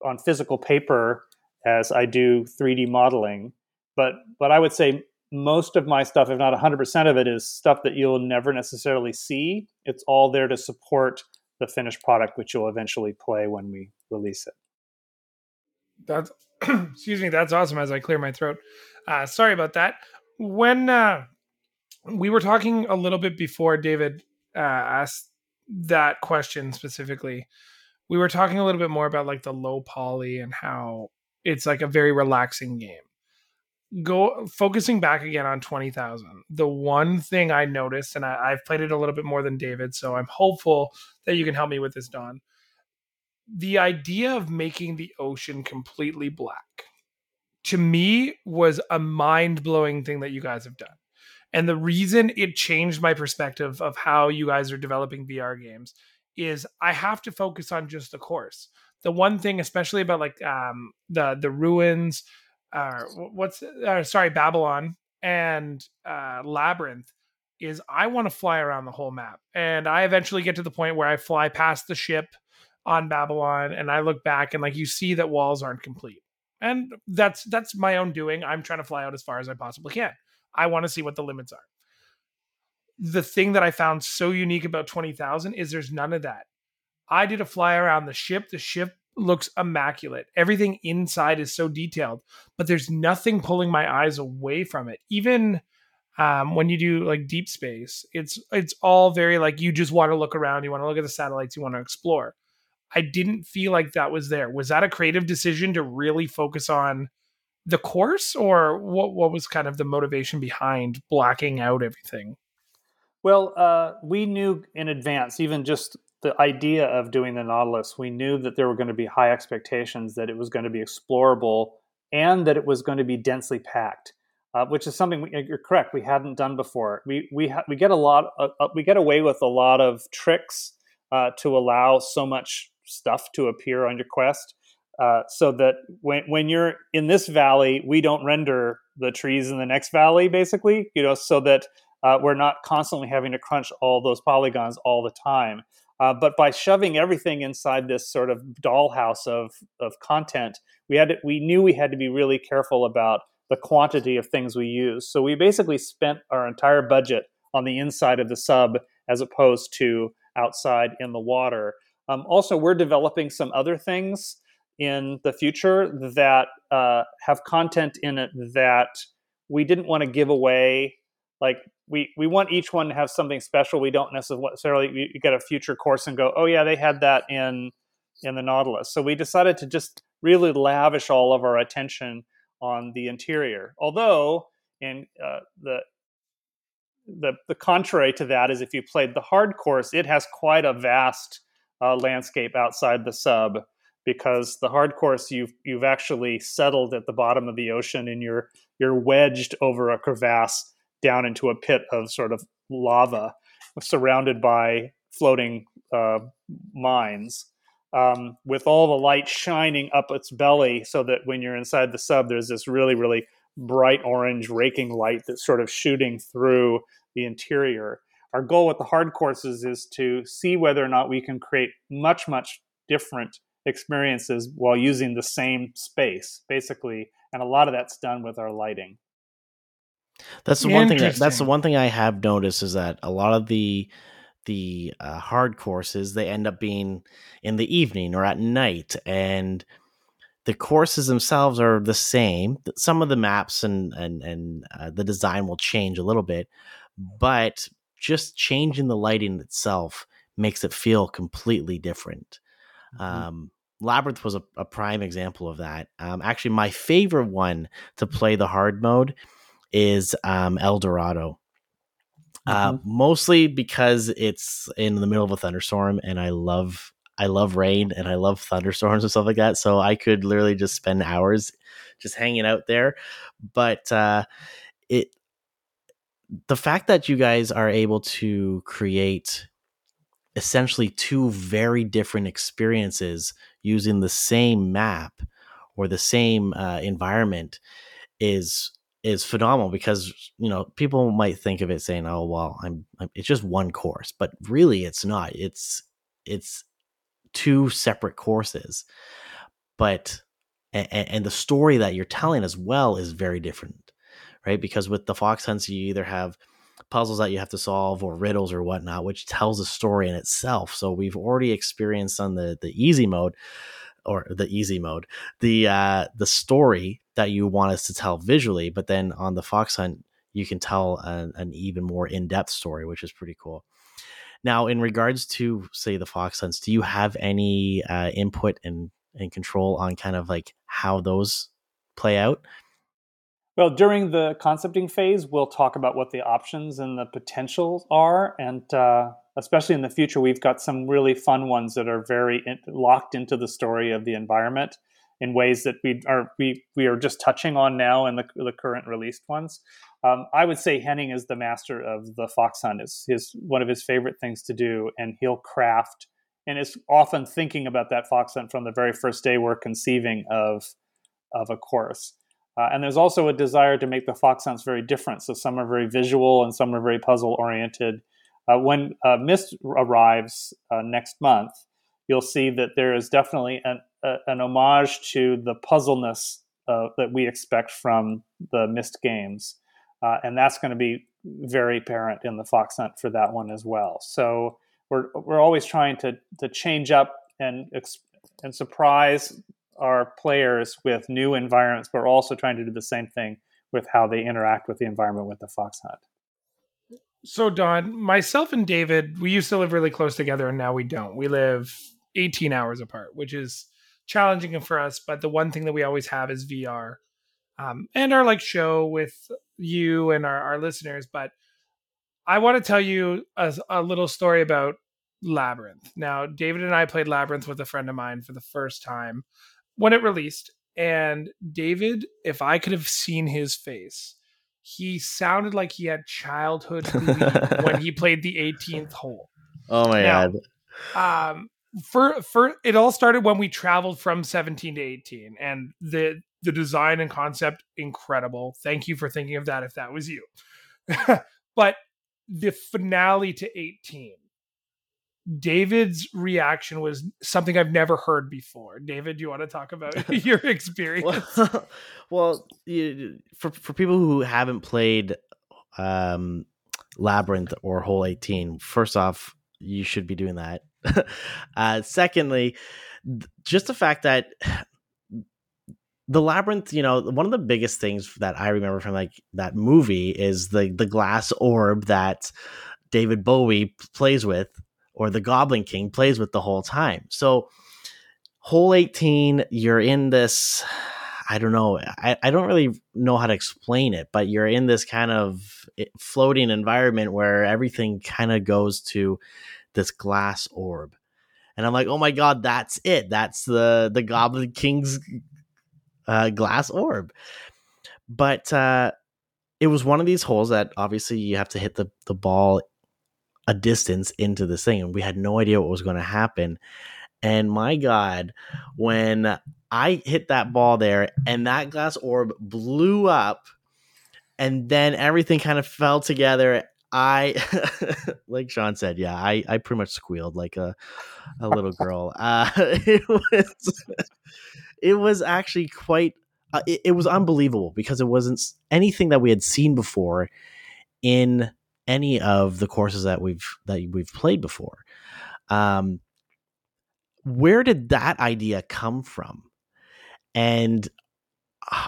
on physical paper as I do 3D modeling, but but I would say most of my stuff, if not 100% of it, is stuff that you'll never necessarily see. It's all there to support the finished product, which you'll eventually play when we release it. That's *clears throat* excuse me. That's awesome. As I clear my throat, uh, sorry about that. When uh, we were talking a little bit before David uh, asked that question specifically, we were talking a little bit more about like the low poly and how it's like a very relaxing game. Go focusing back again on 20,000. The one thing I noticed, and I, have played it a little bit more than David, so I'm hopeful that you can help me with this, Don. The idea of making the ocean completely black to me was a mind blowing thing that you guys have done. And the reason it changed my perspective of how you guys are developing VR games is I have to focus on just the course. The one thing, especially about like um, the the ruins, uh, what's uh, sorry Babylon and uh, Labyrinth, is I want to fly around the whole map, and I eventually get to the point where I fly past the ship on Babylon, and I look back and like you see that walls aren't complete, and that's that's my own doing. I'm trying to fly out as far as I possibly can. I want to see what the limits are. The thing that I found so unique about 20,000 is there's none of that. I did a fly around the ship. The ship looks immaculate. Everything inside is so detailed, but there's nothing pulling my eyes away from it. Even um, when you do like deep space, it's it's all very like you just want to look around, you want to look at the satellites, you want to explore. I didn't feel like that was there. Was that a creative decision to really focus on the course or what what was kind of the motivation behind blacking out everything? Well uh, we knew in advance even just the idea of doing the nautilus we knew that there were going to be high expectations that it was going to be explorable and that it was going to be densely packed uh, which is something we, you're correct we hadn't done before. We we ha- we get a lot uh, uh we get away with a lot of tricks uh, to allow so much stuff to appear on your quest uh, so that when when you're in this valley, we don't render the trees in the next valley, basically, you know, so that uh, we're not constantly having to crunch all those polygons all the time. Uh, but by shoving everything inside this sort of dollhouse of of content, we had to, we knew we had to be really careful about the quantity of things we use. So we basically spent our entire budget on the inside of the sub as opposed to outside in the water. Um, also, we're developing some other things in the future that uh, have content in it that we didn't want to give away. Like we we want each one to have something special. We don't necessarily you get a future course and go, oh yeah, they had that in in the Nautilus. So we decided to just really lavish all of our attention on the interior. Although, in uh, the the the contrary to that is if you played the hard course, it has quite a vast uh, landscape outside the sub because the hard course you've you've actually settled at the bottom of the ocean and you're you're wedged over a crevasse down into a pit of sort of lava surrounded by floating uh, mines. Um, with all the light shining up its belly so that when you're inside the sub there's this really really bright orange raking light that's sort of shooting through the interior. Our goal with the hard courses is to see whether or not we can create much much different experiences while using the same space basically and a lot of that's done with our lighting. That's the one thing that, that's the one thing i have noticed is that a lot of the the uh, hard courses they end up being in the evening or at night and the courses themselves are the same. Some of the maps and and and uh, the design will change a little bit but just changing the lighting itself makes it feel completely different. Mm-hmm. um, labyrinth was a, a, prime example of that um, actually my favorite one to play the hard mode is um, el dorado uh, mm-hmm. mostly because it's in the middle of a thunderstorm and I love I love rain and I love thunderstorms and stuff like that. So I could literally just spend hours just hanging out there. But uh, it the fact that you guys are able to create essentially two very different experiences using the same map or the same uh, environment is is phenomenal because you know people might think of it saying oh well I'm, I'm, it's just one course but really it's not. It's it's two separate courses but and, and the story that you're telling as well is very different right? Because with the fox hunts you either have puzzles that you have to solve or riddles or whatnot which tells a story in itself. So we've already experienced on the the easy mode or the easy mode the uh the story that you want us to tell visually but then on the fox hunt you can tell an, an even more in-depth story which is pretty cool. Now in regards to say the fox hunts do you have any uh, input and, and control on kind of like how those play out well during the concepting phase we'll talk about what the options and the potentials are and uh, especially in the future, we've got some really fun ones that are very in, locked into the story of the environment in ways that we are we we are just touching on now in the, the current released ones. Um, I would say Henning is the master of the fox hunt. is his one of his favorite things to do, and he'll craft and is often thinking about that fox hunt from the very first day we're conceiving of of a course. Uh, and there's also a desire to make the fox hunts very different. So some are very visual and some are very puzzle oriented. Uh, when uh, Myst arrives uh, next month, you'll see that there is definitely an, a, an homage to the puzzleness uh, that we expect from the Myst games. Uh, and that's going to be very apparent in the Fox Hunt for that one as well. So we're, we're always trying to, to change up and, and surprise our players with new environments, but we're also trying to do the same thing with how they interact with the environment with the Fox Hunt. So, Don, myself and David, we used to live really close together, and now we don't. We live 18 hours apart, which is challenging for us. But the one thing that we always have is VR, um, and our like show with you and our, our listeners. But I want to tell you a, a little story about Labyrinth. Now, David and I played Labyrinth with a friend of mine for the first time when it released, and David, if I could have seen his face he sounded like he had childhood when he played the 18th hole. Oh my now, god. Um for for it all started when we traveled from 17 to 18 and the the design and concept incredible. Thank you for thinking of that if that was you. *laughs* but the finale to 18 David's reaction was something I've never heard before. David, do you want to talk about *laughs* your experience? well, *laughs* well you, for for people who haven't played um, Labyrinth or Hole 18, first off, you should be doing that. *laughs* uh, secondly, just the fact that the labyrinth, you know, one of the biggest things that I remember from like that movie is the the glass orb that David Bowie plays with or the Goblin King plays with the whole time. So, hole 18, you're in this I don't know. I, I don't really know how to explain it, but you're in this kind of eh, floating environment where everything kind of goes to this glass orb. And I'm like, oh my god, that's it. That's the the Goblin King's uh, glass orb. But uh, it was one of these holes that obviously you have to hit the, the ball a distance into this thing. And we had no idea what was going to happen. And my God, when I hit that ball there and that glass orb blew up and then everything kind of fell together. I, *laughs* like Sean said, yeah, I, I pretty much squealed like a, a little *laughs* girl. Uh, *laughs* it was, it was actually quite uh, it, it, was unbelievable because it wasn't anything that we had seen before in any of the courses that we've that we've played before. Um, where did that idea come from? And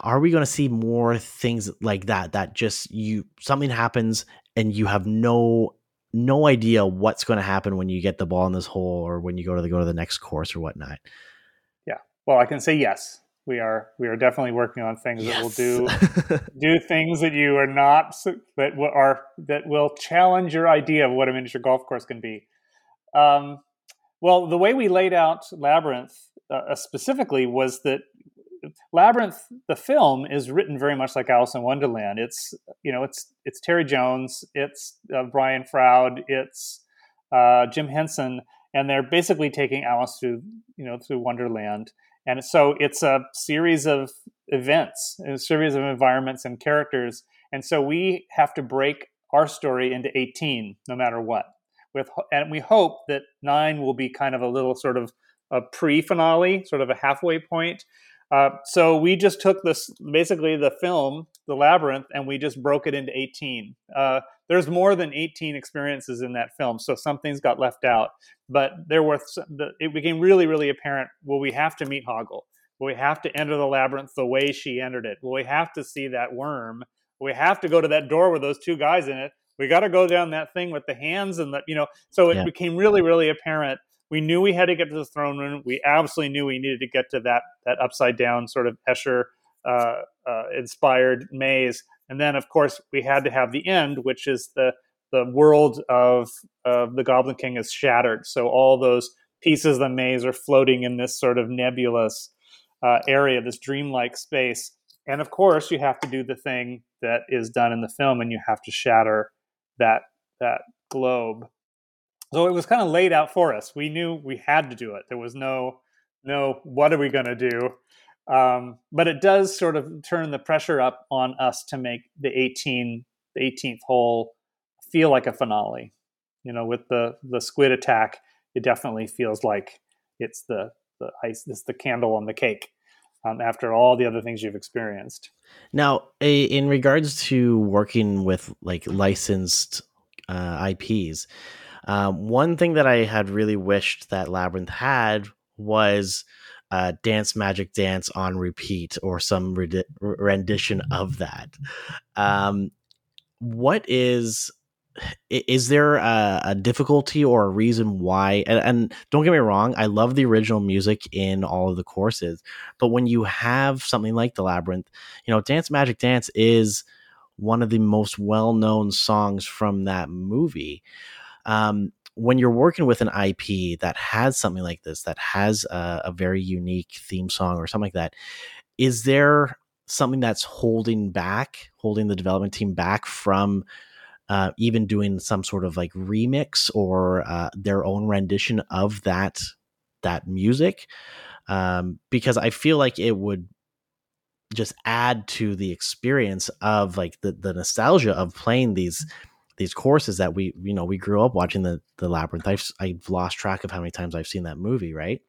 are we going to see more things like that? That just you something happens and you have no no idea what's going to happen when you get the ball in this hole or when you go to the go to the next course or whatnot. Yeah, well, I can say yes we are we are definitely working on things yes. that will do *laughs* do things that you are not that are that will challenge your idea of what a miniature golf course can be. Um, well, the way we laid out Labyrinth uh, uh, specifically was that Labyrinth, the film, is written very much like Alice in Wonderland. It's you know it's it's Terry Jones, it's uh, Brian Froud, it's uh, Jim Henson, and they're basically taking Alice through you know through Wonderland and so it's a series of events, a series of environments and characters. And so we have to break our story into 18, no matter what. With and we hope that nine will be kind of a little sort of a pre-finale, sort of a halfway point. Uh, so we just took this basically the film, The Labyrinth, and we just broke it into 18. Uh, there's more than 18 experiences in that film, so some things got left out. But there were it became really, really apparent. Will we have to meet Hoggle? We have to enter the labyrinth the way she entered it? We have to see that worm? We have to go to that door with those two guys in it? We got to go down that thing with the hands and the you know. So it yeah. became really, really apparent. We knew we had to get to the throne room. We absolutely knew we needed to get to that that upside down sort of Escher uh, uh, inspired maze and then, of course, we had to have the end, which is the the world of of the Goblin King is shattered. So all those pieces of the maze are floating in this sort of nebulous uh, area, this dreamlike space. And of course, you have to do the thing that is done in the film, and you have to shatter that that globe. So it was kind of laid out for us. We knew we had to do it. There was no no what are we going to do um, but it does sort of turn the pressure up on us to make the 18 the 18th hole feel like a finale. You know, with the the squid attack, it definitely feels like it's the the ice, it's the candle on the cake. Um, after all the other things you've experienced. Now, a, in regards to working with like licensed uh, IPs, um, one thing that I had really wished that Labyrinth had was uh, Dance Magic Dance on repeat or some rendition of that. Um, what is is there a, a, difficulty or a reason why and, and, don't get me wrong i love the original music in all of the courses but when you have something like the labyrinth you know dance magic dance is one of the most well-known songs from that movie um, when you're working with an IP that has something like this, that has a, a very unique theme song or something like that, is there something that's holding back, holding the development team back from uh, even doing some sort of like remix or uh, their own rendition of that that music? Um, because I feel like it would just add to the experience of like the the nostalgia of playing these these courses that we you know we grew up watching the the labyrinth I've, I've lost track of how many times i've seen that movie right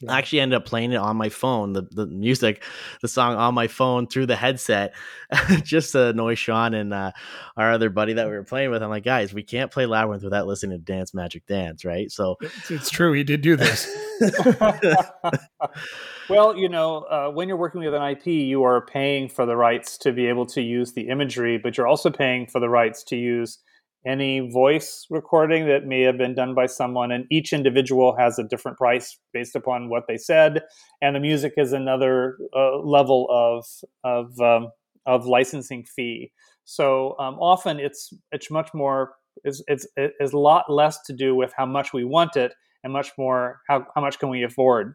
yeah. I actually ended up playing it on my phone, the, the music, the song on my phone through the headset, *laughs* just to annoy Sean and uh, our other buddy that we were playing with. I'm like, guys, we can't play Labyrinth without listening to Dance Magic Dance, right? So it's, it's true. He did do this. *laughs* *laughs* well, you know, uh, when you're working with an IP, you are paying for the rights to be able to use the imagery, but you're also paying for the rights to use any voice recording that may have been done by someone, and each individual has a different price based upon what they said, and the music is another uh, level of of um, of licensing fee. So um, often it's it's much more it's, it's it's a lot less to do with how much we want it and much more how how much can we afford.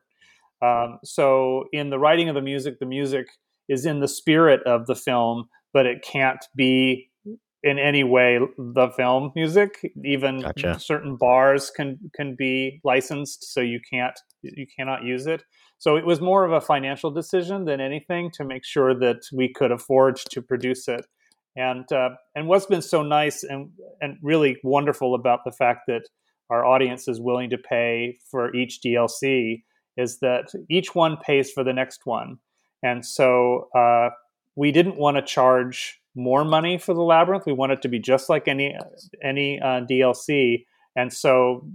Um, so in the writing of the music, the music is in the spirit of the film, but it can't be in any way the film music. Even Gotcha. certain bars can can be licensed, so you can't you cannot use it. So it was more of a financial decision than anything to make sure that we could afford to produce it. And uh, and what's been so nice and and really wonderful about the fact that our audience is willing to pay for each DLC is that each one pays for the next one. And so uh, we didn't want to charge more money for the labyrinth. We want it to be just like any any uh, DLC. And so,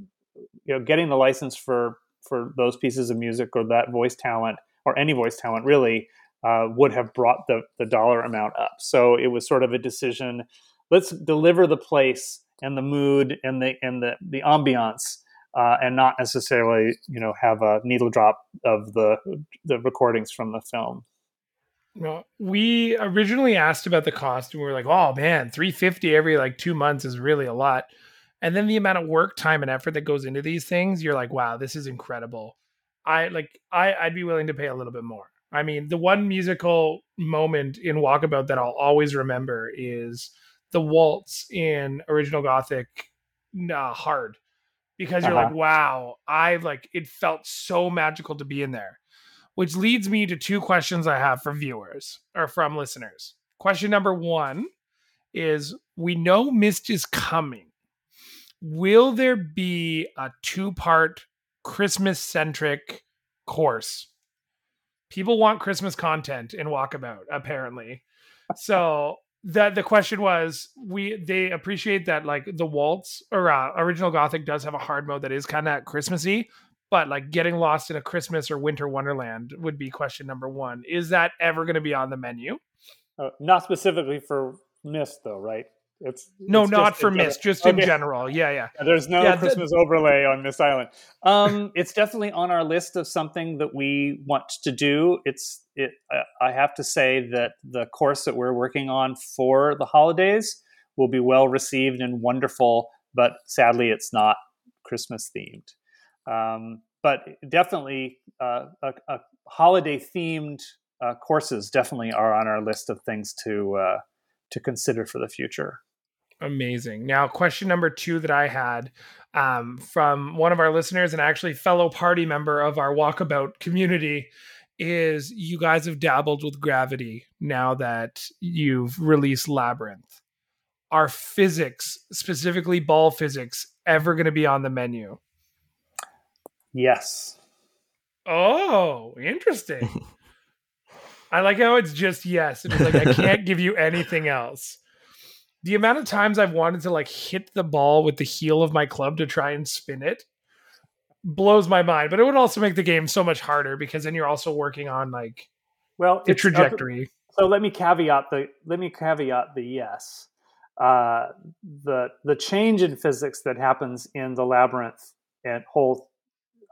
you know, getting the license for for those pieces of music or that voice talent or any voice talent really uh, would have brought the the dollar amount up. So it was sort of a decision. Let's deliver the place and the mood and the and the the ambiance. Uh, and not necessarily, you know, have a needle drop of the the recordings from the film. No, we originally asked about the cost and we were like, oh man, 350 every like two months is really a lot. And then the amount of work, time, and effort that goes into these things, you're like, wow, this is incredible. I like I, I'd be willing to pay a little bit more. I mean, the one musical moment in Walkabout that I'll always remember is the waltz in original Gothic hard because you're Uh-huh. like, wow, I like it felt so magical to be in there. Which leads me to two questions I have for viewers or from listeners. Question number one is we know Myst is coming. Will there be a two part Christmas centric course? People want Christmas content in Walkabout, apparently. *laughs* So the the question was we they appreciate that like the waltz or uh, original gothic does have a hard mode that is kind of christmassy but like getting lost in a christmas or winter wonderland would be question number one is that ever going to be on the menu Uh, not specifically for Myst, though, right? It's no it's not for in general. Myst just in general yeah yeah There's no Yeah, the- Christmas overlay on Myst Island. Um, *laughs* it's definitely on our list of something that we want to do. It's it. I- I have to say that the course that we're working on for the holidays will be well received and wonderful, but sadly, it's not Christmas themed. Um, but definitely, uh, a, a holiday themed uh, courses definitely are on our list of things to uh, to consider for the future. Amazing. Now, question number two that I had um, from one of our listeners and actually fellow party member of our walkabout community is you guys have dabbled with gravity now that you've released Labyrinth. Are physics, specifically ball physics, ever going to be on the menu? Yes. Oh, interesting. *laughs* I like how it's just yes. It's like I can't give you anything else. The amount of times I've wanted to like hit the ball with the heel of my club to try and spin it blows my mind. But it would also make the game so much harder because then you're also working on like Well, the trajectory. So let me caveat the let me caveat the yes. Uh, the the change in physics that happens in the labyrinth at hole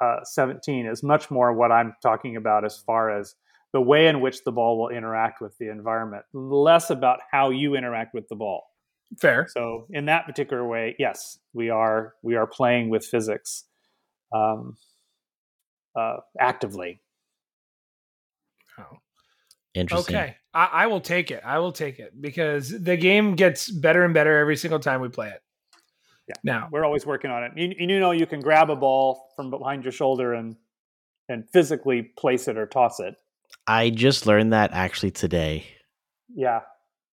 uh, 17 is much more what I'm talking about as far as the way in which the ball will interact with the environment, less about how you interact with the ball. Fair. So in that particular way, yes, we are we are playing with physics um, uh, actively. Oh. Interesting. Okay. I, I will take it. I will take it because the game gets better and better every single time we play it. Yeah. Now, We're always working on it. You, you know, you can grab a ball from behind your shoulder and and physically place it or toss it. I just learned that actually today. Yeah.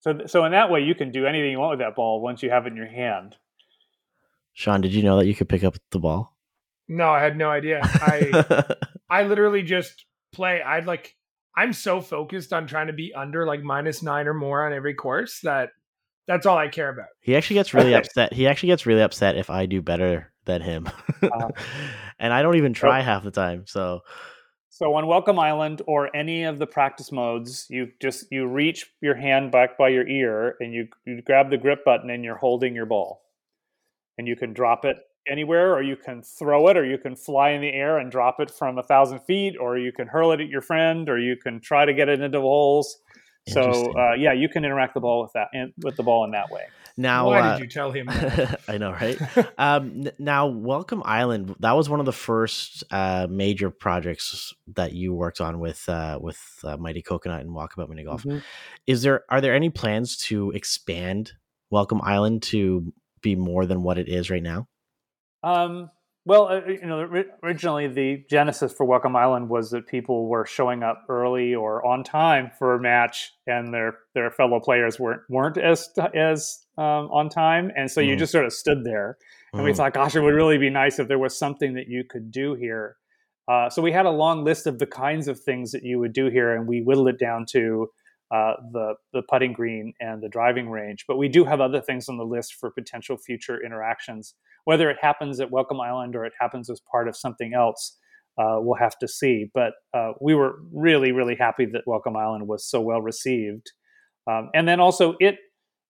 So so in that way, you can do anything you want with that ball once you have it in your hand. Sean, did you know that you could pick up the ball? no, I had no idea. I *laughs* I literally just play. I'd like I'm so focused on trying to be under like minus nine or more on every course that that's all I care about. he actually gets really Okay. *laughs* upset. He actually gets really upset if I do better than him. Uh, *laughs* and I don't even try half the time. So So on Welcome Island or any of the practice modes, you just you reach your hand back by your ear and you you grab the grip button and you're holding your ball. and you can drop it anywhere, or you can throw it, or you can fly in the air and drop it from a thousand feet, or you can hurl it at your friend, or you can try to get it into holes. So uh, yeah, you can interact the ball with that and with the ball in that way. Now, Why uh, did you tell him? *laughs* That? I know, right? *laughs* um, n- now, Welcome Island. That was one of the first uh, major projects that you worked on with uh, with uh, Mighty Coconut and Walkabout Mini Golf. Mm-hmm. Is there are there any plans to expand Welcome Island to be more than what it is right now? Um, well, uh, you know, originally the genesis for Welcome Island was that people were showing up early or on time for a match, and their their fellow players weren't weren't as as um, on time, and so you Mhm. just sort of stood there. And we Mhm. thought, gosh, it would really be nice if there was something that you could do here. Uh, so we had a long list of the kinds of things that you would do here, and we whittled it down to uh, the the putting green and the driving range. But we do have other things on the list for potential future interactions. Whether it happens at Welcome Island or it happens as part of something else, uh, we'll have to see. But uh, we were really, really happy that Welcome Island was so well received, um, and then also it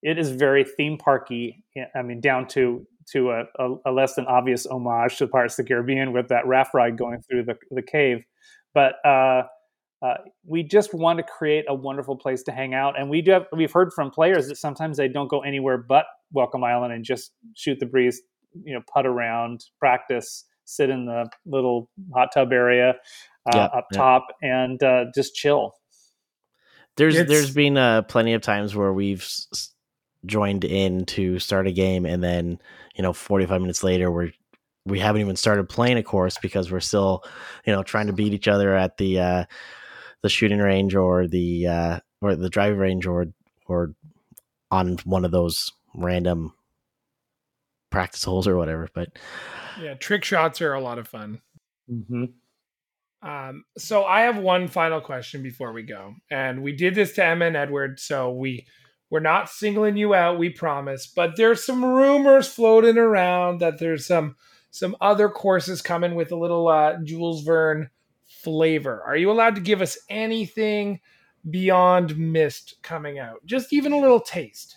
it is very theme parky. I mean, down to to a, a, a less than obvious homage to Pirates of the Caribbean with that raft ride going through the, the cave. But uh, we just want to create a wonderful place to hang out, and we do have, we've heard from players that sometimes they don't go anywhere but Welcome Island and just shoot the breeze, you know, putt around, practice, sit in the little hot tub area uh, Yeah, up yeah. top, and uh, just chill. There's It's- there's been uh, plenty of times where we've s- s- joined in to start a game, and then you know 45 minutes later we're we haven't even started playing a course because we're still you know trying to beat each other at the uh, the shooting range or the uh, or the driving range or or on one of those random practice holes or whatever. But yeah, trick shots are a lot of fun. Mm-hmm. Um, so I have one final question before we go, and we did this to Emma and Edward, so we we're not singling you out, we promise. But there's some rumors floating around that there's some some other courses coming with a little uh, Jules Verne flavor. Are you allowed to give us anything beyond Myst coming out? Just even a little taste.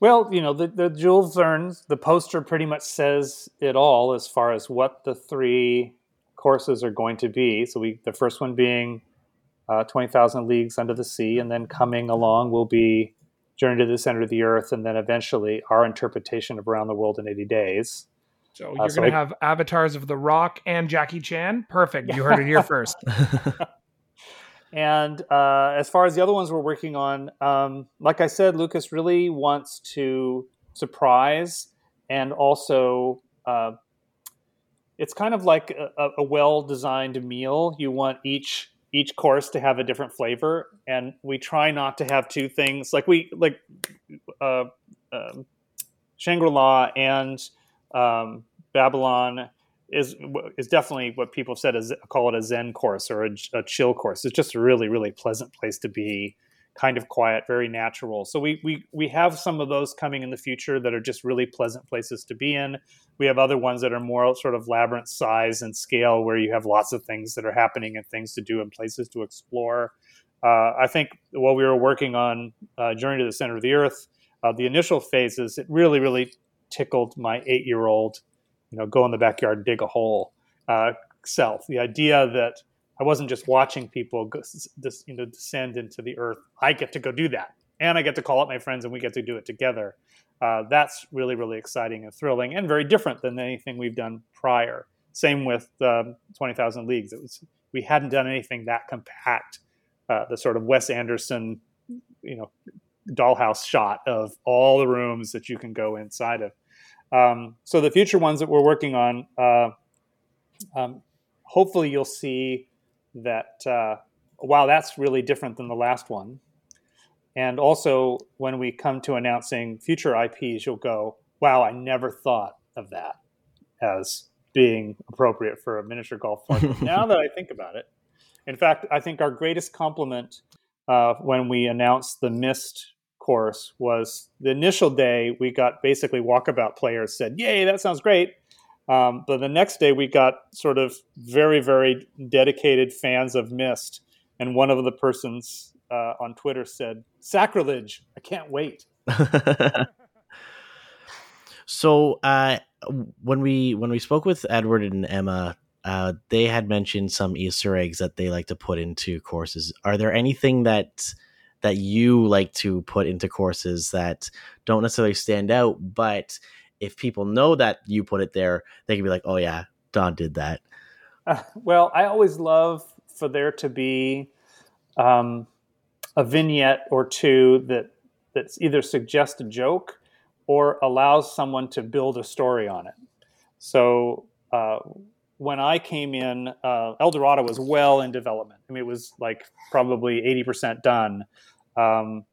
Well, you know, the, the Jules Verne's, the poster pretty much says it all as far as what the three courses are going to be. So we, the first one being uh, 20,000 Leagues Under the Sea, and then coming along will be Journey to the Center of the Earth, and then eventually our interpretation of Around the World in 80 Days. So you're so gonna I- have avatars of The Rock and Jackie Chan. Perfect. You heard it here *laughs* first. *laughs* And uh, as far as the other ones we're working on, um, like I said, Lucas really wants to surprise and also uh, it's kind of like a, a well-designed meal. You want each each course to have a different flavor, and we try not to have two things like we like uh, um Shangri-La and um, Babylon is is definitely what people have said is call it a Zen course or a, a chill course. It's just a really really pleasant place to be, kind of quiet, very natural. So we we we have some of those coming in the future that are just really pleasant places to be in. We have other ones that are more sort of labyrinth size and scale, where you have lots of things that are happening and things to do and places to explore. Uh, I think while we were working on uh, Journey to the Center of the Earth, uh, the initial phases, it really really tickled my eight year old you know, go in the backyard and dig a hole uh, self. The idea that I wasn't just watching people go, this, you know, descend into the earth. I get to go do that, and I get to call up my friends, and we get to do it together. Uh, that's really, really exciting and thrilling, and very different than anything we've done prior. Same with um, Twenty Thousand Leagues. It was we hadn't done anything that compact. Uh, the sort of Wes Anderson, you know, dollhouse shot of all the rooms that you can go inside of. Um, so the future ones that we're working on, uh, um, hopefully you'll see that uh, wow, that's really different than the last one. And also, when we come to announcing future IPs, you'll go, wow, I never thought of that as being appropriate for a miniature golf *laughs* park. now that I think about it, in fact, I think our greatest compliment uh, when we announced the Myst course was the initial day we got basically walkabout players said yay that sounds great. Um, but the next day we got sort of very very dedicated fans of Myst and one of the persons uh, on twitter said sacrilege! I can't wait. *laughs* So uh, when we when we spoke with Edward and Emma, uh, they had mentioned some Easter eggs that they like to put into courses. Are there anything that that you like to put into courses that don't necessarily stand out, but if people know that you put it there, they can be like, "Oh yeah, Don did that." Uh, well, I always love for there to be um, a vignette or two that that's either suggests a joke or allows someone to build a story on it. So uh, when I came in, uh, El Dorado was well in development. I mean, it was like probably 80% done. Um,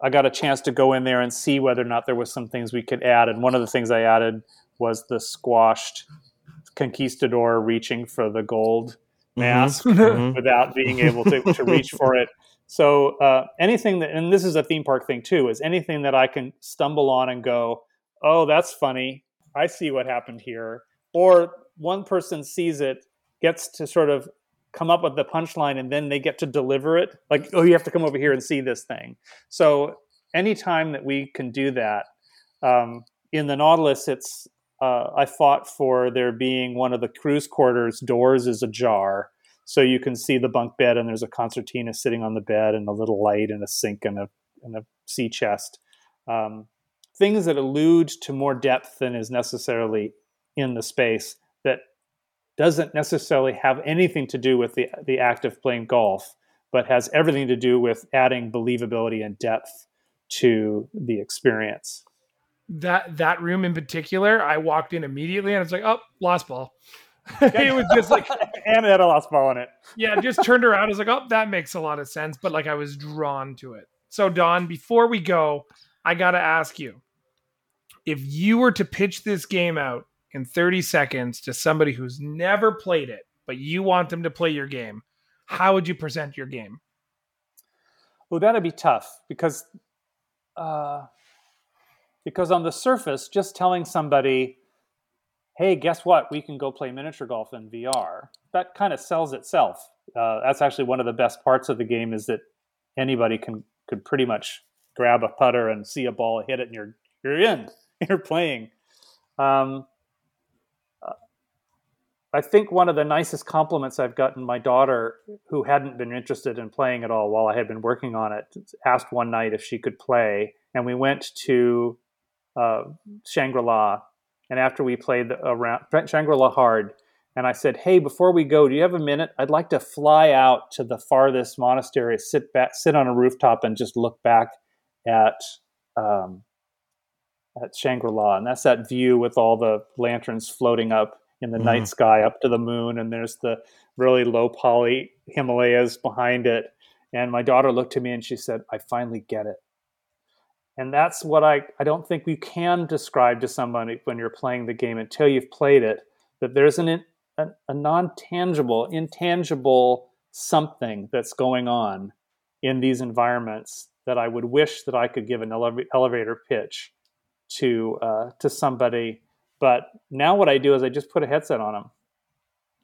I got a chance to go in there and see whether or not there was some things we could add. And one of the things I added was the squashed conquistador reaching for the gold mm-hmm. mask mm-hmm. without being able to, to reach for it. So uh, anything that, and this is a theme park thing too, is anything that I can stumble on and go, oh, that's funny. I see what happened here. Or one person sees it, gets to sort of come up with the punchline, and then they get to deliver it. Like, oh, you have to come over here and see this thing. So anytime that we can do that, um, in the Nautilus, it's uh, I fought for there being one of the crew's quarters doors is ajar so you can see the bunk bed, and there's a concertina sitting on the bed, and a little light, and a sink, and a, and a sea chest. Um, things that allude to more depth than is necessarily in the space that doesn't necessarily have anything to do with the, the act of playing golf, but has everything to do with adding believability and depth to the experience. That that room in particular, I walked in immediately and it's like, oh, lost ball. *laughs* it was just like *laughs* and it had a lost ball in it. yeah, just turned around. I was like, oh, that makes a lot of sense. But like I was drawn to it. So Don, before we go, I gotta ask you. If you were to pitch this game out in 30 seconds to somebody who's never played it, but you want them to play your game, how would you present your game? Well, that'd be tough because uh, because on the surface, just telling somebody hey, guess what? We can go play miniature golf in VR. That kind of sells itself. Uh, that's actually one of the best parts of the game is that anybody can could pretty much grab a putter and see a ball, hit it, and you're you're in. *laughs* You're playing. Um, I think one of the nicest compliments I've gotten my daughter, who hadn't been interested in playing at all while I had been working on it, asked one night if she could play, and we went to uh, Shangri La and after we played around Shangri La hard, and I said, "Hey, before we go, do you have a minute? I'd like to fly out to the farthest monastery, sit back, sit on a rooftop, and just look back at um, at Shangri La, and that's that view with all the lanterns floating up in the mm-hmm. night sky up to the moon, and there's the really low poly Himalayas behind it." And my daughter looked at me and she said, "I finally get it." And that's what I, I don't think we can describe to somebody when you're playing the game until you've played it, that there's an, a, a non tangible, intangible something that's going on in these environments that I would wish that I could give an ele- elevator pitch to uh, to somebody. But now what I do is I just put a headset on them,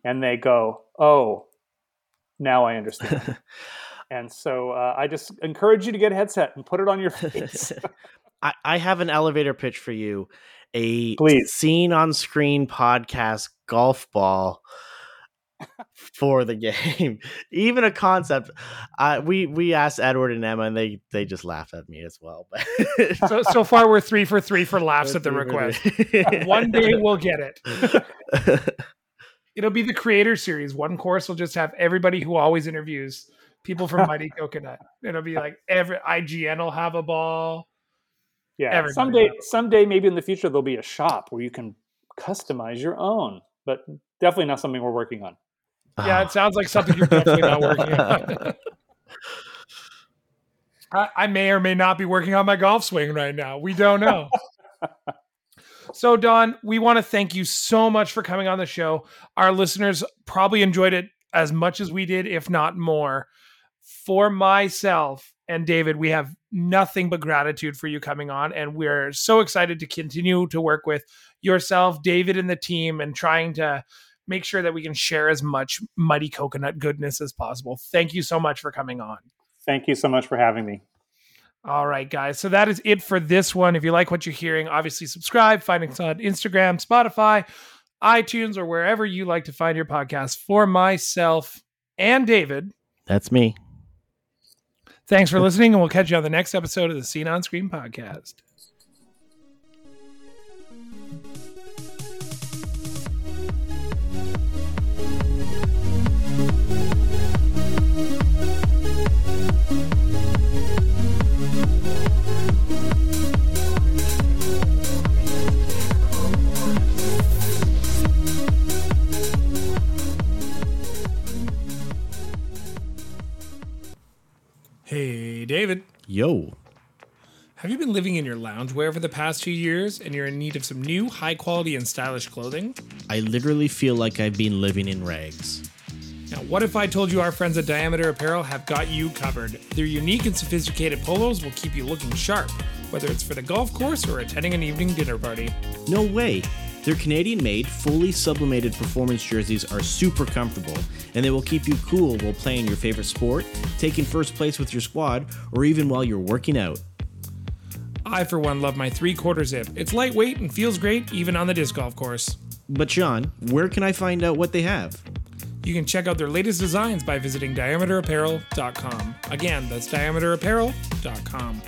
and they go, "Oh, now I understand." *laughs* And so uh, I just encourage you to get a headset and put it on your *laughs* face. I, I have an elevator pitch for you. A Please. seen on screen podcast golf ball for the *laughs* game. Even a concept. Uh, we we asked Edward and Emma, and they they just laughed at me as well. But so so far, we're three for three for laughs at the request. One day we'll get it. It'll be the creator series. One course will just have everybody who always interviews people from Mighty *laughs* Coconut. It'll be like every IGN will have a ball. Yeah, Everybody someday, someday, maybe in the future, there'll be a shop where you can customize your own, but definitely not something we're working on. Yeah, it sounds like something you're definitely not working on. *laughs* I, I may or may not be working on my golf swing right now. We don't know. *laughs* So, Don, we want to thank you so much for coming on the show. Our listeners probably enjoyed it as much as we did, if not more for myself and David, we have nothing but gratitude for you coming on. And we're so excited to continue to work with yourself, David, and the team and trying to make sure that we can share as much Mighty Coconut goodness as possible. Thank you so much for coming on. Thank you so much for having me. All right, guys. So that is it for this one. If you like what you're hearing, obviously subscribe, find us on Instagram, Spotify, iTunes, or wherever you like to find your podcast. For myself and David, That's me. thanks for listening, and we'll catch you on the next episode of the Scene on Screen podcast. David. Yo. Have you been living in your loungewear for the past few years and you're in need of some new, high quality, and stylish clothing? I literally feel like I've been living in rags. Now, what if I told you our friends at Diameter Apparel have got you covered? Their unique and sophisticated polos will keep you looking sharp, whether it's for the golf course or attending an evening dinner party. No way. Their Canadian made, fully sublimated performance jerseys are super comfortable, and they will keep you cool while playing your favorite sport, taking first place with your squad, or even while you're working out. I, for one, love my three quarter zip. It's lightweight and feels great even on the disc golf course. But, Sean, where can I find out what they have? You can check out their latest designs by visiting diameterapparel.com. Again, that's diameterapparel.com.